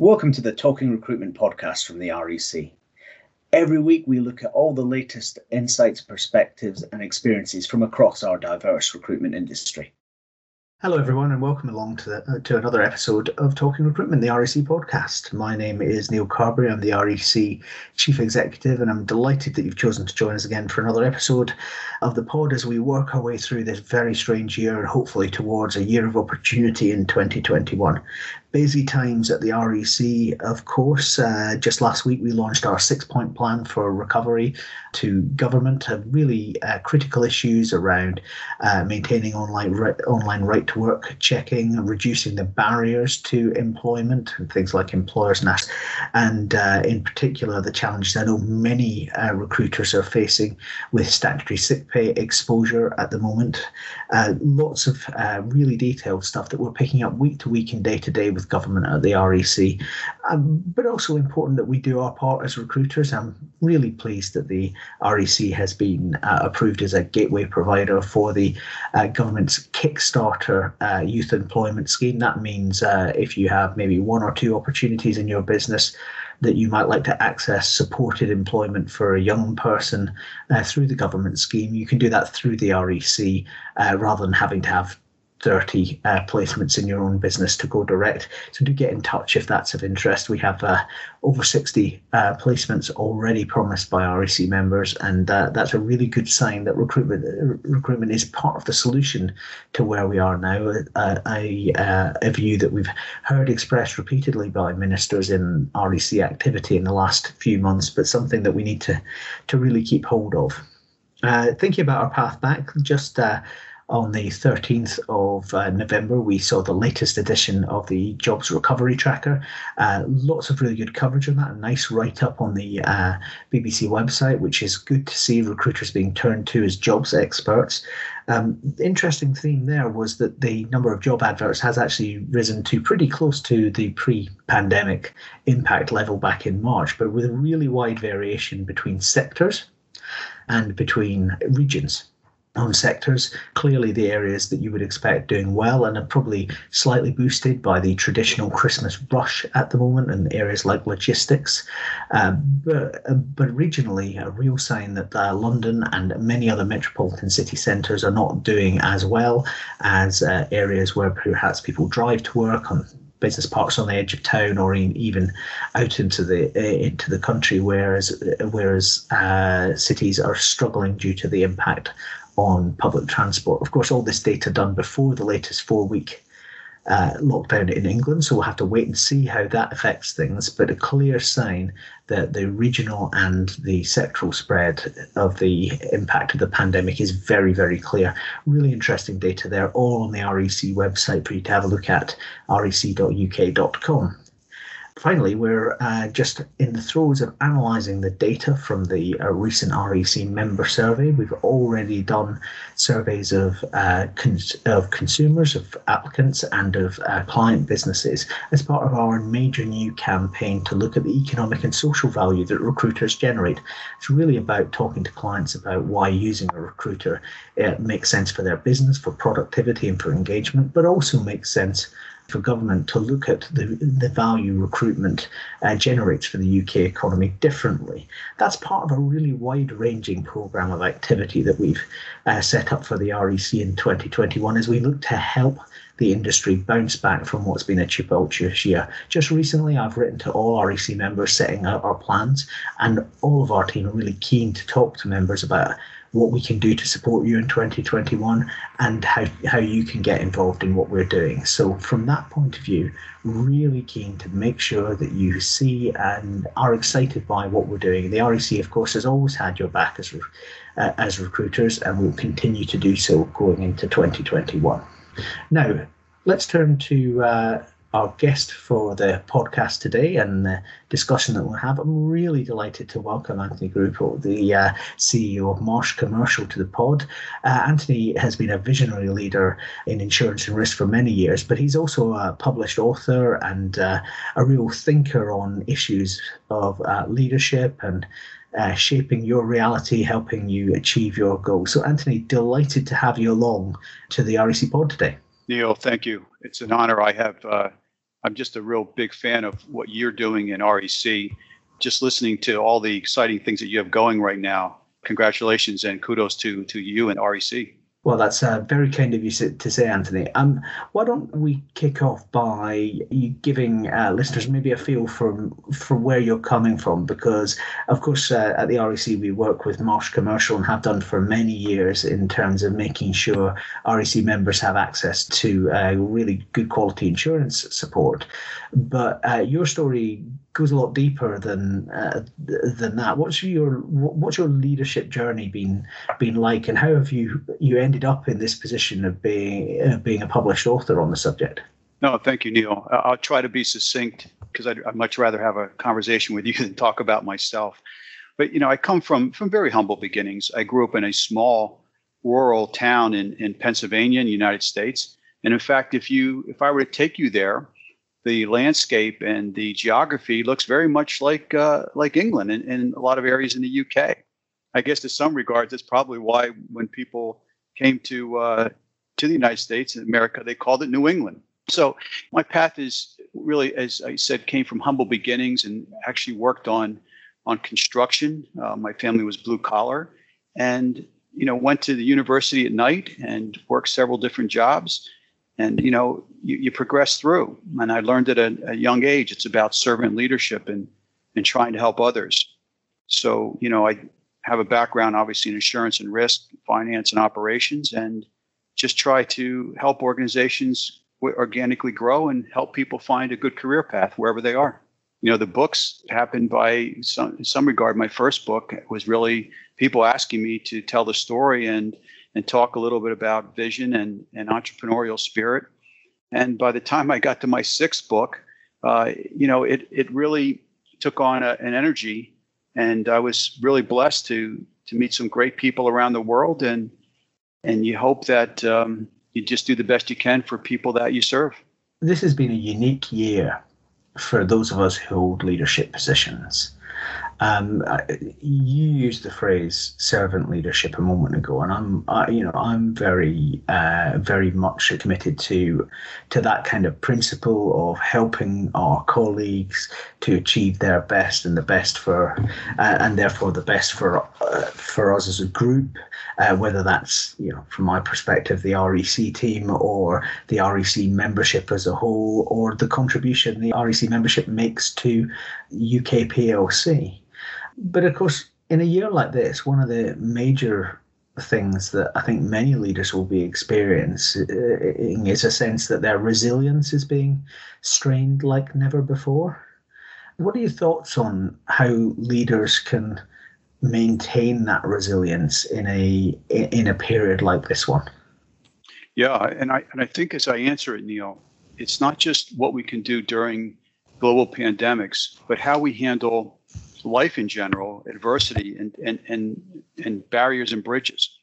Welcome to the Talking Recruitment podcast from the REC. Every week, we look at all the latest insights, perspectives, and experiences from across our diverse recruitment industry. Hello, everyone, and welcome along to, the, uh, to another episode of Talking Recruitment, the REC podcast. My name is Neil Carberry. I'm the REC Chief Executive, and I'm delighted that you've chosen to join us again for another episode of the pod as we work our way through this very strange year, hopefully towards a year of opportunity in 2021 busy times at the REC, of course. Uh, just last week, we launched our six point plan for recovery to government, of really uh, critical issues around uh, maintaining online, re- online right work checking, reducing the barriers to employment, and things like employers' NAS, and uh, in particular, the challenges I know many uh, recruiters are facing with statutory sick pay exposure at the moment. Uh, lots of really detailed stuff that we're picking up week to week and day to day with government at the REC, um, but also important that we do our part as recruiters. I'm really pleased that the REC has been uh, approved as a gateway provider for the uh, government's Kickstarter uh, youth employment scheme. That means uh, if you have maybe one or two opportunities in your business that you might like to access supported employment for a young person uh, through the government scheme, you can do that through the REC uh, rather than having to have 30 uh, placements in your own business to go direct. So do get in touch if that's of interest. We have uh, over 60 uh, placements already promised by REC members, and uh, that's a really good sign that recruitment uh, recruitment is part of the solution to where we are now. Uh, a, a view that we've heard expressed repeatedly by ministers in REC activity in the last few months, but something that we need to to really keep hold of. thinking about our path back, just on the 13th of uh, November, we saw the latest edition of the Jobs Recovery Tracker. Uh, lots of really good coverage on that. A nice write up on the uh, BBC website, which is good to see recruiters being turned to as jobs experts. Um, the interesting theme there was that the number of job adverts has actually risen to pretty close to the pre pandemic impact level back in March, but with a really wide variation between sectors and between regions on sectors. Clearly, the areas that you would expect doing well and are probably slightly boosted by the traditional Christmas rush at the moment, and areas like logistics. Uh, but, uh, but regionally, a real sign that uh, London and many other metropolitan city centres are not doing as well as uh, areas where perhaps people drive to work on business parks on the edge of town or in, even out into the uh, into the country whereas whereas uh, cities are struggling due to the impact on public transport. Of course, all this data done before the latest four week uh, lockdown in England, so we'll have to wait and see how that affects things. But a clear sign that the regional and the sectoral spread of the impact of the pandemic is very, very clear. Really interesting data there, all on the REC website for you to have a look at rec.uk.com. Finally, we're uh, just in the throes of analysing the data from the uh, recent REC member survey. We've already done surveys of, uh, cons- of consumers, of applicants, and of uh, client businesses as part of our major new campaign to look at the economic and social value that recruiters generate. It's really about talking to clients about why using a recruiter uh, makes sense for their business, for productivity, and for engagement, but also makes sense for government to look at the, the value recruitment uh, generates for the UK economy differently. That's part of a really wide ranging programme of activity that we've uh, set up for the REC in 2021 as we look to help the industry bounce back from what's been a tumultuous year. Just recently, I've written to all REC members setting out our plans, and all of our team are really keen to talk to members about what we can do to support you in 2021 and how, how you can get involved in what we're doing. So, from that point of view, really keen to make sure that you see and are excited by what we're doing. The REC, of course, has always had your back as, uh, as recruiters and will continue to do so going into 2021. Now, let's turn to uh, our guest for the podcast today and the discussion that we'll have. I'm really delighted to welcome Anthony Gruppo, the uh, CEO of Marsh Commercial, to the pod. Uh, Anthony has been a visionary leader in insurance and risk for many years, but he's also a published author and uh, a real thinker on issues of uh, leadership and uh, shaping your reality, helping you achieve your goals. So, Anthony, delighted to have you along to the REC pod today. Neil, thank you. It's an honor. I have uh, I'm just a real big fan of what you're doing in REC. Just listening to all the exciting things that you have going right now. Congratulations and kudos to to you and REC. Well, that's uh, very kind of you to say, Anthony. Um, why don't we kick off by giving uh, listeners maybe a feel from from where you're coming from? Because, of course, uh, at the REC we work with Marsh Commercial and have done for many years in terms of making sure REC members have access to uh, really good quality insurance support. But uh, your story goes a lot deeper than uh, than that. What's your what's your leadership journey been been like, and how have you you ended up in this position of being uh, being a published author on the subject? No, thank you, Neil. I'll try to be succinct because I'd, I'd much rather have a conversation with you than talk about myself. But you know, I come from from very humble beginnings. I grew up in a small rural town in in Pennsylvania, in the United States. And in fact, if you if I were to take you there, the landscape and the geography looks very much like uh, like England and, in a lot of areas in the UK. I guess to some regards, that's probably why when people came to uh, to the United States and America, they called it New England. So my path is really, as I said, came from humble beginnings and actually worked on on construction. Uh, my family was blue collar, and you know went to the university at night and worked several different jobs and you know you, you progress through. And i learned at a, a, young age it's about servant leadership and and trying to help others. So you know i have a background obviously in insurance and risk finance and operations and just try to help organizations organically grow and help people find a good career path wherever they are. You know the books happened by some in some regard my first book was really people asking me to tell the story and and talk a little bit about vision and, and entrepreneurial spirit. And by the time I got to my sixth book, uh, you know, it it really took on a, an energy, and I was really blessed to to meet some great people around the world, and and you hope that um, you just do the best you can for people that you serve. This has been a unique year for those of us who hold leadership positions. Um, you used the phrase servant leadership a moment ago, and I'm, I, you know, I'm very, uh, very much committed to, to that kind of principle of helping our colleagues to achieve their best and the best for, uh, and therefore the best for, uh, for us as a group. Uh, whether that's, you know, from my perspective, the REC team or the REC membership as a whole, or the contribution the REC membership makes to UK PLC. But of course, in a year like this, one of the major things that I think many leaders will be experiencing uh, is a sense that their resilience is being strained like never before. What are your thoughts on how leaders can maintain that resilience in a in a period like this one? Yeah, and I and I think as I answer it, Neil, it's not just what we can do during global pandemics, but how we handle life in general, adversity, and, and, and, and barriers and bridges.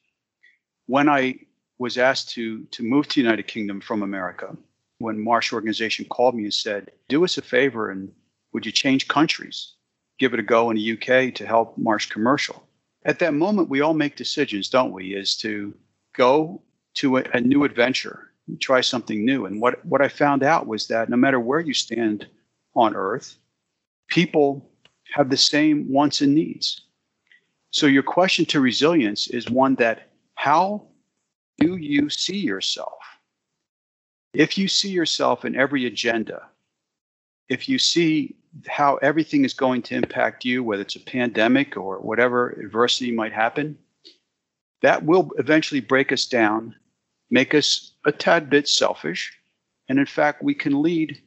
When I was asked to, to move to the United Kingdom from America, when Marsh Organization called me and said, Do us a favor and would you change countries? Give it a go in the UK to help Marsh Commercial. At that moment, we all make decisions, don't we? Is to go to a, a new adventure, try something new. And what, what I found out was that no matter where you stand on earth, people have the same wants and needs. So, your question to resilience is one that how do you see yourself? If you see yourself in every agenda, if you see how everything is going to impact you, whether it's a pandemic or whatever adversity might happen, that will eventually break us down, make us a tad bit selfish. And in fact, we can lead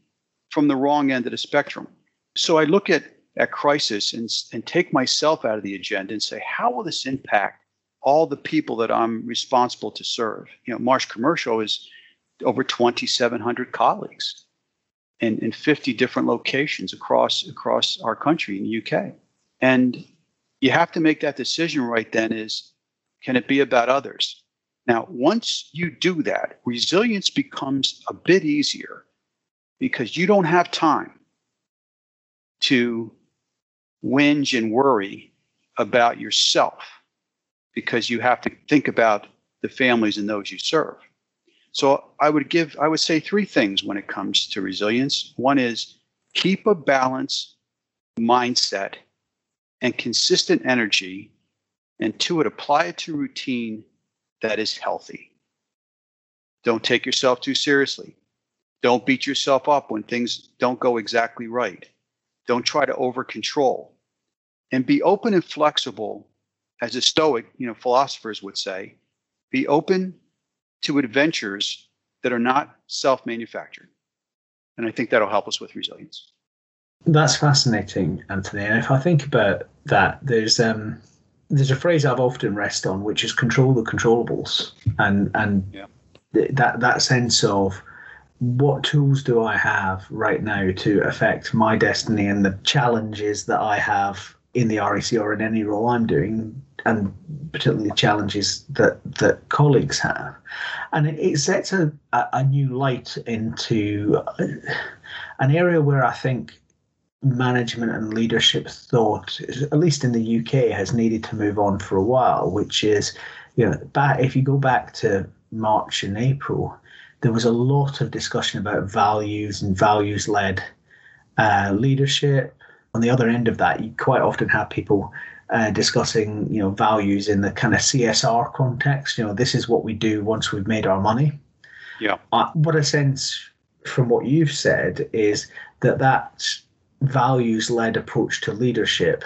from the wrong end of the spectrum. So I look at at crisis and, and take myself out of the agenda and say, how will this impact all the people that I'm responsible to serve? You know, Marsh Commercial is over 2,700 colleagues in, in 50 different locations across across our country in the UK. And you have to make that decision right then is can it be about others? Now, once you do that, resilience becomes a bit easier because you don't have time to whinge and worry about yourself because you have to think about the families and those you serve. So I would give, I would say three things when it comes to resilience. One is keep a balance mindset and consistent energy. And two, it apply it to routine that is healthy. Don't take yourself too seriously. Don't beat yourself up when things don't go exactly right. Don't try to over control. And be open and flexible, as a Stoic, you know, philosophers would say. Be open to adventures that are not self-manufactured. And I think that'll help us with resilience. That's fascinating, Anthony. And if I think about that, there's um, there's a phrase I've often rest on, which is control the controllables, and and yeah. th- that that sense of what tools do I have right now to affect my destiny and the challenges that I have in the REC or in any role I'm doing, and particularly the challenges that that colleagues have, and it, it sets a, a new light into uh, an area where I think management and leadership thought, at least in the UK, has needed to move on for a while, which is, you know, back if you go back to March and April, there was a lot of discussion about values and values led uh, leadership. On the other end of that, you quite often have people uh, discussing, you know, values in the kind of CSR context. You know, this is what we do once we've made our money. Yeah. Uh, what I sense from what you've said is that that values led approach to leadership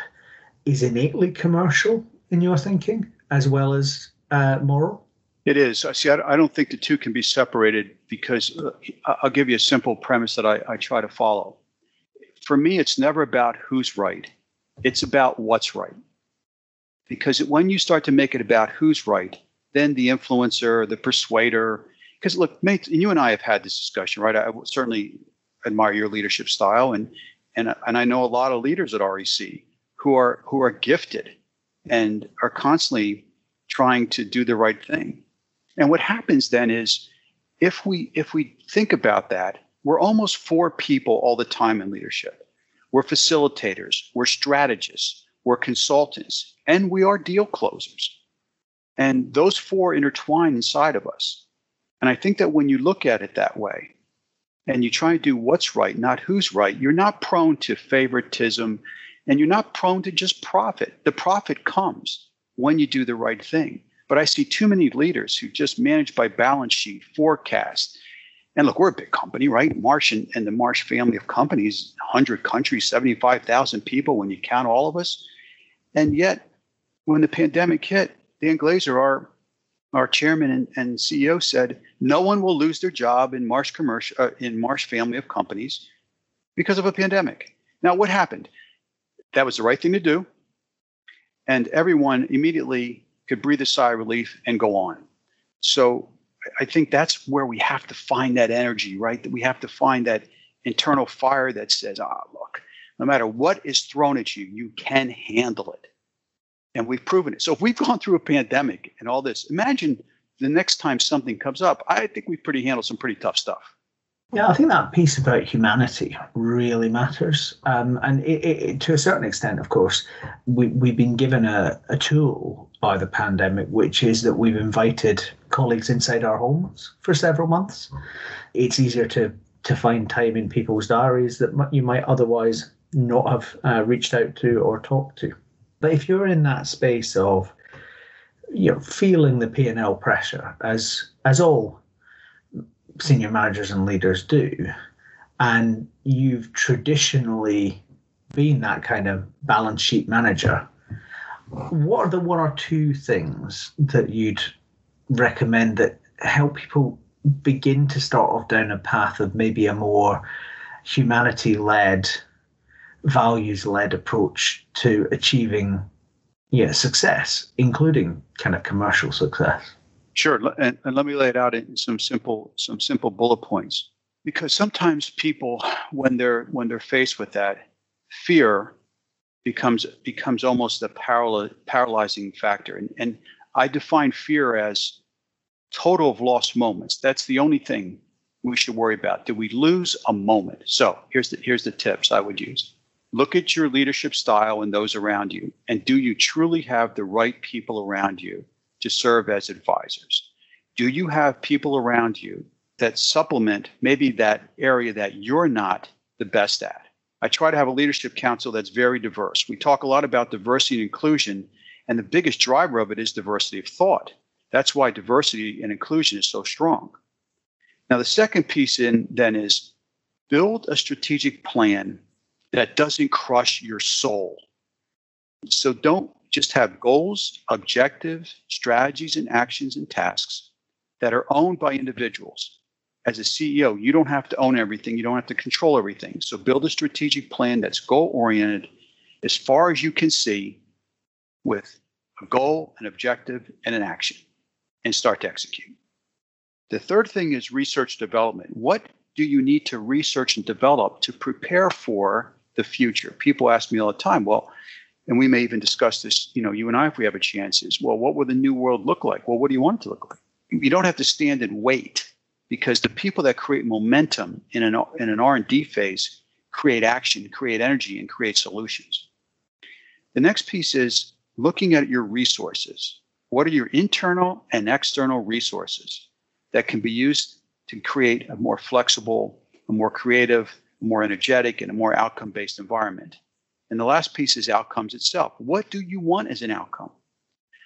is innately commercial in your thinking as well as uh, moral? It is. I See, I don't think the two can be separated because uh, I'll give you a simple premise that I, I try to follow. For me, it's never about who's right, it's about what's right. Because when you start to make it about who's right, then the influencer, the persuader, because look, mate, you and I have had this discussion, right? I certainly admire your leadership style, and and and I know a lot of leaders at REC who are who are gifted and are constantly trying to do the right thing. And what happens then is if we if we think about that, we're almost four people all the time in leadership. We're facilitators, we're strategists, we're consultants, and we are deal closers. And those four intertwine inside of us. And I think that when you look at it that way, and you try to do what's right, not who's right, you're not prone to favoritism and you're not prone to just profit. The profit comes when you do the right thing. But I see too many leaders who just manage by balance sheet, forecast. And look, we're a big company, right? Marsh and, and the Marsh family of companies, 100 countries, 75,000 people when you count all of us. And yet, when the pandemic hit, Dan Glaser, our our chairman and, and, CEO said no one will lose their job in Marsh commercial uh, in Marsh family of companies because of a pandemic. Now, what happened? That was the right thing to do, and everyone immediately could breathe a sigh of relief and go on. So, I think that's where we have to find that energy, right? That we have to find that internal fire that says, "Ah, look, no matter what is thrown at you, you can handle it." and we've proven it. So if we've gone through a pandemic and all this, imagine the next time something comes up. I think we've pretty handled some pretty tough stuff. Yeah, I think that piece about humanity really matters, um, and it, it, to a certain extent, of course, we we've been given a, a tool by the pandemic, which is that we've invited colleagues inside our homes for several months. It's easier to to find time in people's diaries that you might otherwise not have uh, reached out to or talked to. But if you're in that space of you know feeling the P and L pressure as as all senior managers and leaders do, and you've traditionally been that kind of balance sheet manager, what are the one or two things that you'd recommend that help people begin to start off down a path of maybe a more humanity led values led approach to achieving yeah success including kind of commercial success sure and, and let me lay it out in some simple some simple bullet points. Because sometimes people when they're when they're faced with that fear becomes becomes almost a paral- paralyzing factor. And, and i define fear as total of lost moments. That's the only thing we should worry about. Did we lose a moment? So here's the here's the tips i would use. Look at your leadership style and those around you. And do you truly have the right people around you to serve as advisors? Do you have people around you that supplement maybe that area that you're not the best at? I try to have a leadership council that's very diverse. We talk a lot about diversity and inclusion, and the biggest driver of it is diversity of thought. That's why diversity and inclusion is so strong. Now, the second piece in then is build a strategic plan that doesn't crush your soul. So don't just have goals, objectives, strategies, and actions and tasks that are owned by individuals. As a CEO, you don't have to own everything, you don't have to control everything. So build a strategic plan that's goal oriented as far as you can see with a goal, an objective, and an action, and start to execute. The third thing is research development. What do you need to research and develop to prepare for the future? People ask me all the time, well, and we may even discuss this, you know, you and I, if we have a chance, is well, what will the new world look like? Well, what do you want it to look like? You don't have to stand and wait because the people that create momentum in an in an R&D phase create action, create energy, and create solutions. The next piece is looking at your resources. What are your internal and external resources? that can be used to create a more flexible, a more creative, more energetic, and a more outcome based environment. And the last piece is outcomes itself. What do you want as an outcome?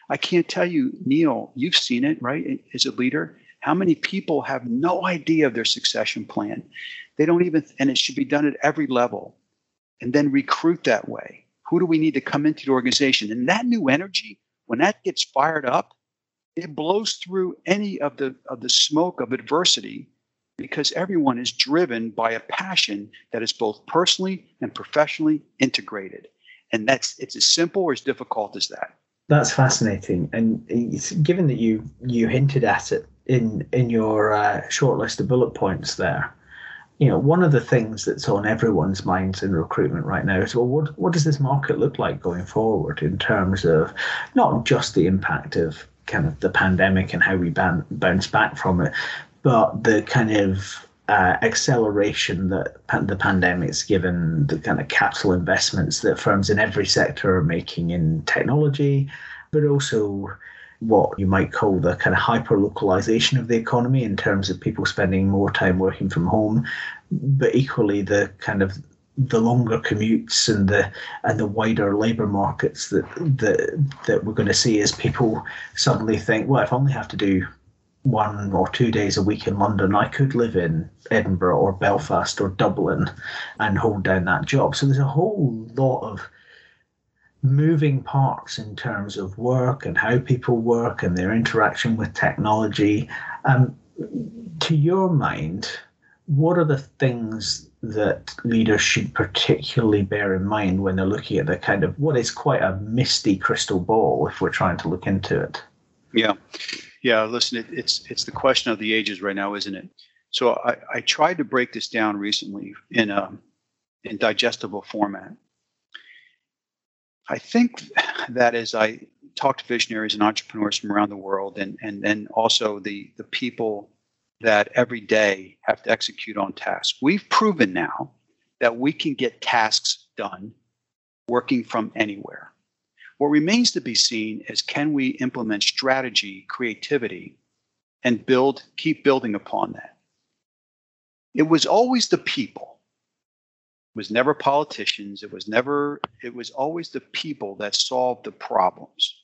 I can't tell you, Neil, you've seen it, right? As a leader, how many people have no idea of their succession plan? They don't even, and it should be done at every level. And then recruit that way. Who do we need to come into the organization? And that new energy, when that gets fired up, it blows through any of the of the smoke of adversity because everyone is driven by a passion that is both personally and professionally integrated. And that's it's as simple or as difficult as that. That's fascinating. And given that you you hinted at it in in your uh, short list of bullet points there you know one of the things that's on everyone's minds in recruitment right now is well what what does this market look like going forward in terms of not just the impact of kind of the pandemic and how we ban- bounce back from it, but the kind of uh, acceleration that the pandemic's given, the kind of capital investments that firms in every sector are making in technology, but also what you might call the kind of hyper localization of the economy in terms of people spending more time working from home, but equally the kind of the longer commutes and the and the wider labour markets that that that we're going to see as people suddenly think, well, if I only have to do one or two days a week in London, I could live in Edinburgh or Belfast or Dublin and hold down that job. So there's a whole lot of moving parts in terms of work and how people work and their interaction with technology. Um, to your mind, what are the things that leaders should particularly bear in mind when they're looking at the kind of what is quite a misty crystal ball if we're trying to look into it? Yeah, yeah. Listen, it, it's it's the question of the ages right now, isn't it? So I, I tried to break this down recently in a in digestible format. I think that as I talk to visionaries and entrepreneurs from around the world, and and then also the the people that every day have to execute on tasks. We've proven now that we can get tasks done working from anywhere. What remains to be seen is can we implement strategy, creativity, and build, keep building upon that. It was always the people. It was never politicians. It was never, it was always the people that solved the problems.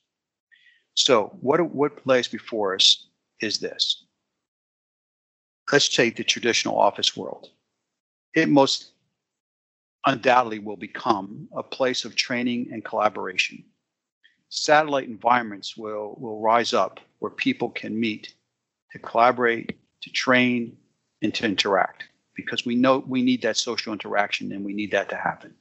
So what, what lays before us is this let's take the traditional office world. It most undoubtedly will become a place of training and collaboration. Satellite environments will, will rise up where people can meet to collaborate, to train, and to interact because we know we need that social interaction and we need that to happen.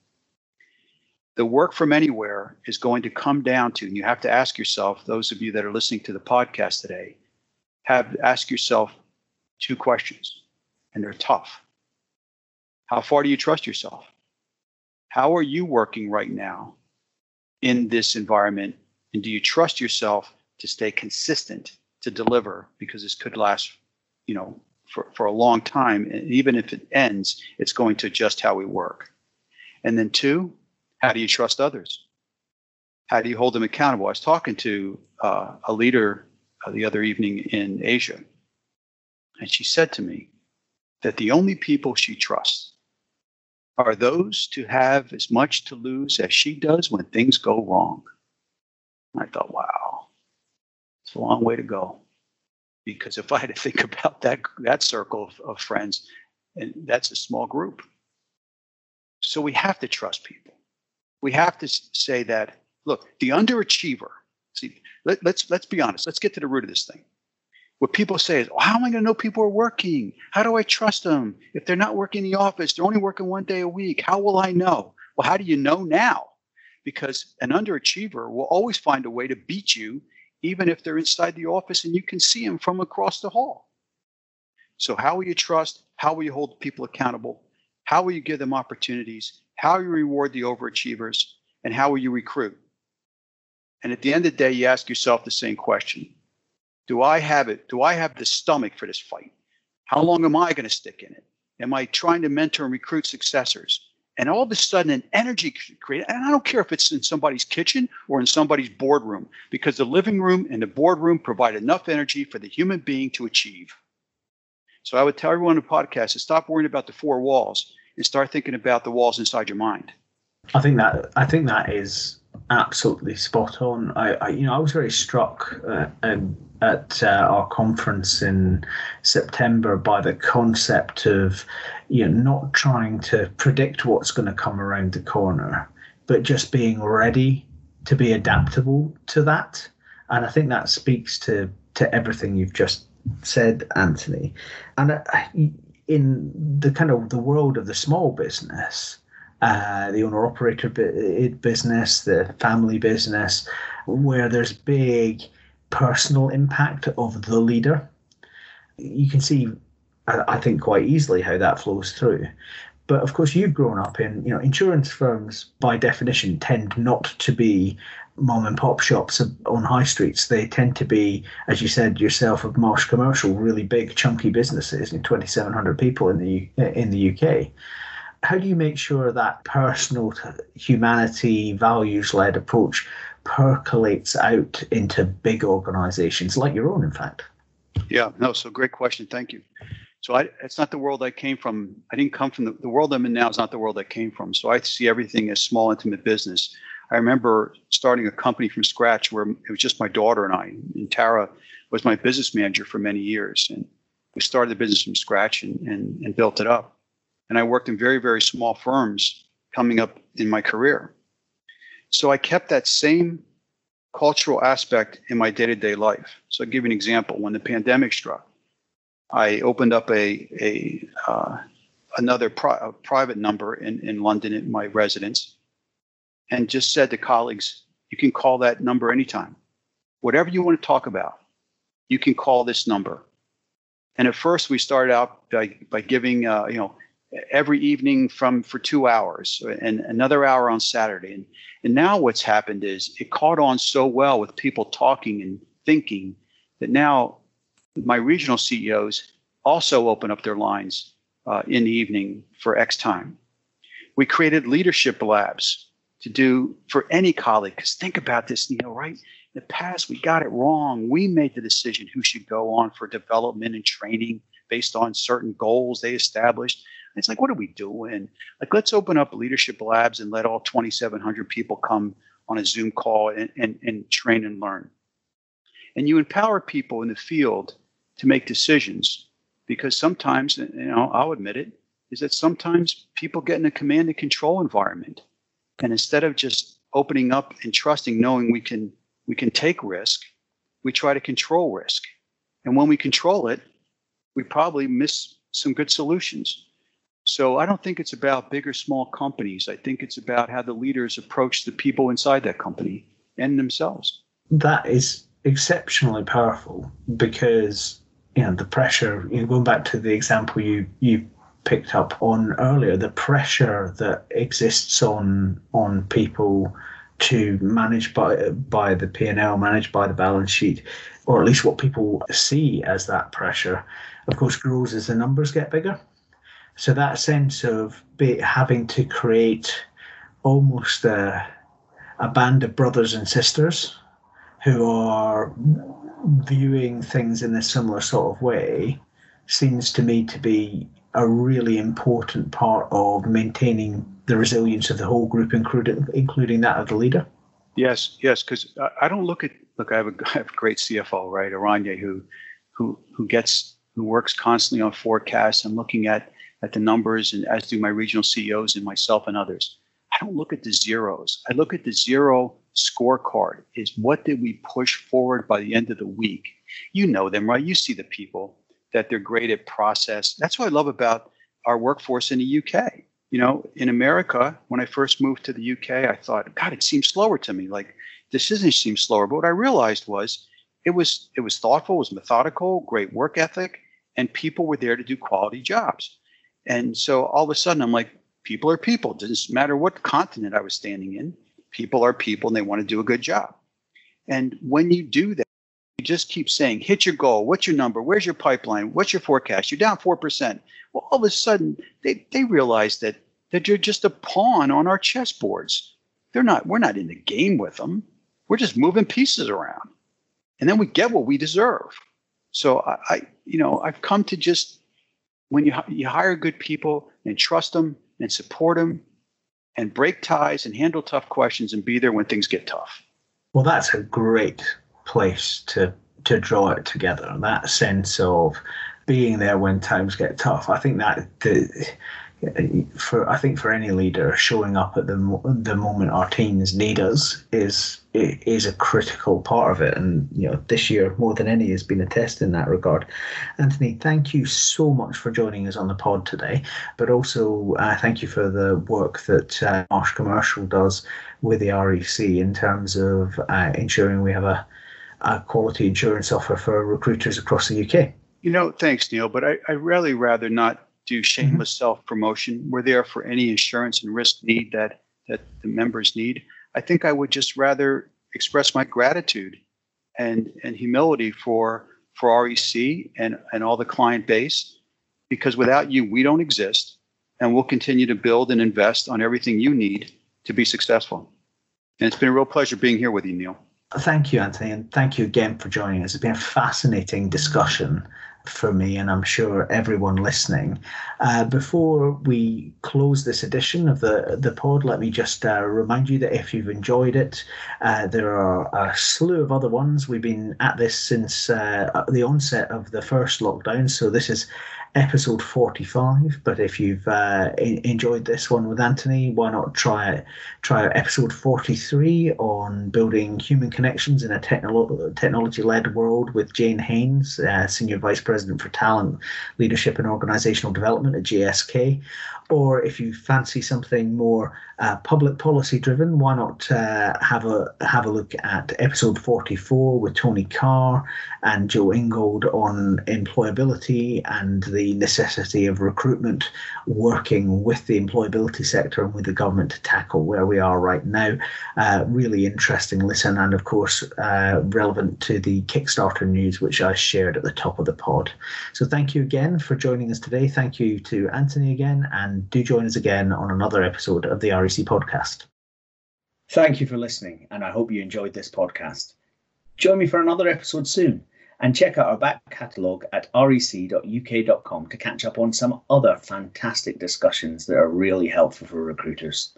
The work from anywhere is going to come down to, and you have to ask yourself, those of you that are listening to the podcast today, have ask yourself two questions, and they're tough. How far do you trust yourself? How are you working right now in this environment? And do you trust yourself to stay consistent to deliver? Because this could last, you know, for, for a long time. And even if it ends, it's going to adjust how we work. And then two, how do you trust others? How do you hold them accountable? I was talking to uh, a leader uh, the other evening in Asia. And she said to me that the only people she trusts are those to have as much to lose as she does when things go wrong. I thought, wow, it's a long way to go. Because if I had to think about that that circle of, of friends, and that's a small group. So we have to trust people. We have to say that, look, the underachiever, see, let, let's let's be honest, let's get to the root of this thing. What people say is, well, how am I going to know people are working? How do I trust them? If they're not working in the office, they're only working one day a week. How will I know? Well, how do you know now? Because an underachiever will always find a way to beat you, even if they're inside the office and you can see them from across the hall. So, how will you trust? How will you hold people accountable? How will you give them opportunities? How will you reward the overachievers? And how will you recruit? And at the end of the day, you ask yourself the same question Do I have it? Do I have the stomach for this fight? How long am I going to stick in it? Am I trying to mentor and recruit successors? And all of a sudden, an energy created. And I don't care if it's in somebody's kitchen or in somebody's boardroom, because the living room and the boardroom provide enough energy for the human being to achieve. So I would tell everyone in the podcast to stop worrying about the four walls and start thinking about the walls inside your mind. I think that I think that is absolutely spot on. I, I you know I was very struck uh, um, at uh, our conference in September by the concept of you know not trying to predict what's going to come around the corner, but just being ready to be adaptable to that. And I think that speaks to to everything you've just said Anthony, and uh, in the kind of the world of the small business, uh, the owner operator business, the family business, where there's big personal impact of the leader, you can see, I think, quite easily how that flows through. But of course, you've grown up in, you know, insurance firms by definition tend not to be mom and pop shops on high streets. They tend to be, as you said yourself, of Marsh Commercial, really big, chunky businesses, and 2,700 people in the in the UK. How do you make sure that personal humanity, values-led approach percolates out into big organisations like your own, in fact? Yeah, no. So great question. Thank you. So I, it's not the world I came from. I didn't come from the, the world I'm in now is not the world I came from. So I see everything as small, intimate business. I remember starting a company from scratch where it was just my daughter and I. And Tara was my business manager for many years. And we started the business from scratch and, and, and built it up. And I worked in very, very small firms coming up in my career. So I kept that same cultural aspect in my day to day life. So I'll give you an example. When the pandemic struck, I opened up a a uh, another pri- a private number in, in London at my residence, and just said to colleagues, "You can call that number anytime. Whatever you want to talk about, you can call this number." And at first, we started out by by giving uh, you know every evening from for two hours and another hour on Saturday. And and now what's happened is it caught on so well with people talking and thinking that now my regional CEOs also open up their lines uh, in the evening for X time. We created leadership labs to do for any colleague. Because think about this, Neil, right? In the past, we got it wrong. We made the decision who should go on for development and training based on certain goals they established. It's like, what are we doing? Like, let's open up leadership labs and let all 2,700 people come on a Zoom call and, and, and train and learn. And you empower people in the field to make decisions because sometimes, you know, I'll admit it, is that sometimes people get in a command and control environment. And instead of just opening up and trusting, knowing we can we can take risk, we try to control risk. And when we control it, we probably miss some good solutions. So I don't think it's about big or small companies. I think it's about how the leaders approach the people inside that company and themselves. That is exceptionally powerful because you know the pressure you know, going back to the example you you picked up on earlier the pressure that exists on on people to manage by by the P&L managed by the balance sheet or at least what people see as that pressure of course grows as the numbers get bigger so that sense of be, having to create almost a, a band of brothers and sisters who are viewing things in a similar sort of way seems to me to be a really important part of maintaining the resilience of the whole group, including including that of the leader. Yes, yes, because I don't look at look. I have a, I have a great CFO, right, Aranya, who who who gets who works constantly on forecasts and looking at at the numbers, and as do my regional CEOs and myself and others. I don't look at the zeros. I look at the zero scorecard. Is what did we push forward by the end of the week? You know them, right? You see the people that they're great at process. That's what I love about our workforce in the UK. You know, in America, when I first moved to the UK, I thought, God, it seems slower to me. Like decisions seem slower. But what I realized was it was it was thoughtful, it was methodical, great work ethic, and people were there to do quality jobs. And so all of a sudden, I'm like, people are people. It doesn't matter what continent I was standing in. People are people, and they want to do a good job. And when you do that, you just keep saying, hit your goal. What's your number? Where's your pipeline? What's your forecast? You're down 4%. Well, all of a sudden, they, they realize that, that you're just a pawn on our chessboards. They're not, we're not in the game with them. We're just moving pieces around. And then we get what we deserve. So I, I you know, I've come to just when you, you hire good people and trust them and support them and break ties and handle tough questions and be there when things get tough. Well, that's a great place to to draw it together. That sense of being there when times get tough. I think that the for I think for any leader, showing up at the the moment our teams need us is is a critical part of it. And you know, this year more than any has been a test in that regard. Anthony, thank you so much for joining us on the pod today, but also uh, thank you for the work that uh, Marsh Commercial does with the REC in terms of uh, ensuring we have a, a quality insurance offer for recruiters across the UK. You know, thanks, Neil, but I, I really rather not do shameless mm-hmm. self promotion. We're there for any insurance and risk need that that the members need. I think I would just rather express my gratitude and and humility for for REC and and all the client base because without you we don't exist and we'll continue to build and invest on everything you need to be successful. And it's been a real pleasure being here with you, Neil. Thank you, Anthony, and thank you again for joining us. It's been a fascinating discussion for me, and I'm sure everyone listening. Uh, before we close this edition of the the pod, let me just uh, remind you that if you've enjoyed it, uh, there are a slew of other ones. We've been at this since uh, the onset of the first lockdown, so this is episode 45 but if you've uh, enjoyed this one with anthony why not try try episode 43 on building human connections in a technolo- technology-led world with jane haynes uh, senior vice president for talent leadership and organizational development at gsk or if you fancy something more uh, public policy driven, why not uh, have a have a look at episode 44 with Tony Carr and Joe Ingold on employability and the necessity of recruitment working with the employability sector and with the government to tackle where we are right now. Uh, really interesting listen, and of course uh, relevant to the Kickstarter news which I shared at the top of the pod. So thank you again for joining us today. Thank you to Anthony again and and do join us again on another episode of the REC podcast. Thank you for listening, and I hope you enjoyed this podcast. Join me for another episode soon, and check out our back catalogue at rec.uk.com to catch up on some other fantastic discussions that are really helpful for recruiters.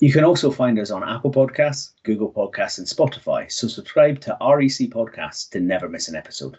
You can also find us on Apple Podcasts, Google Podcasts, and Spotify, so subscribe to REC Podcasts to never miss an episode.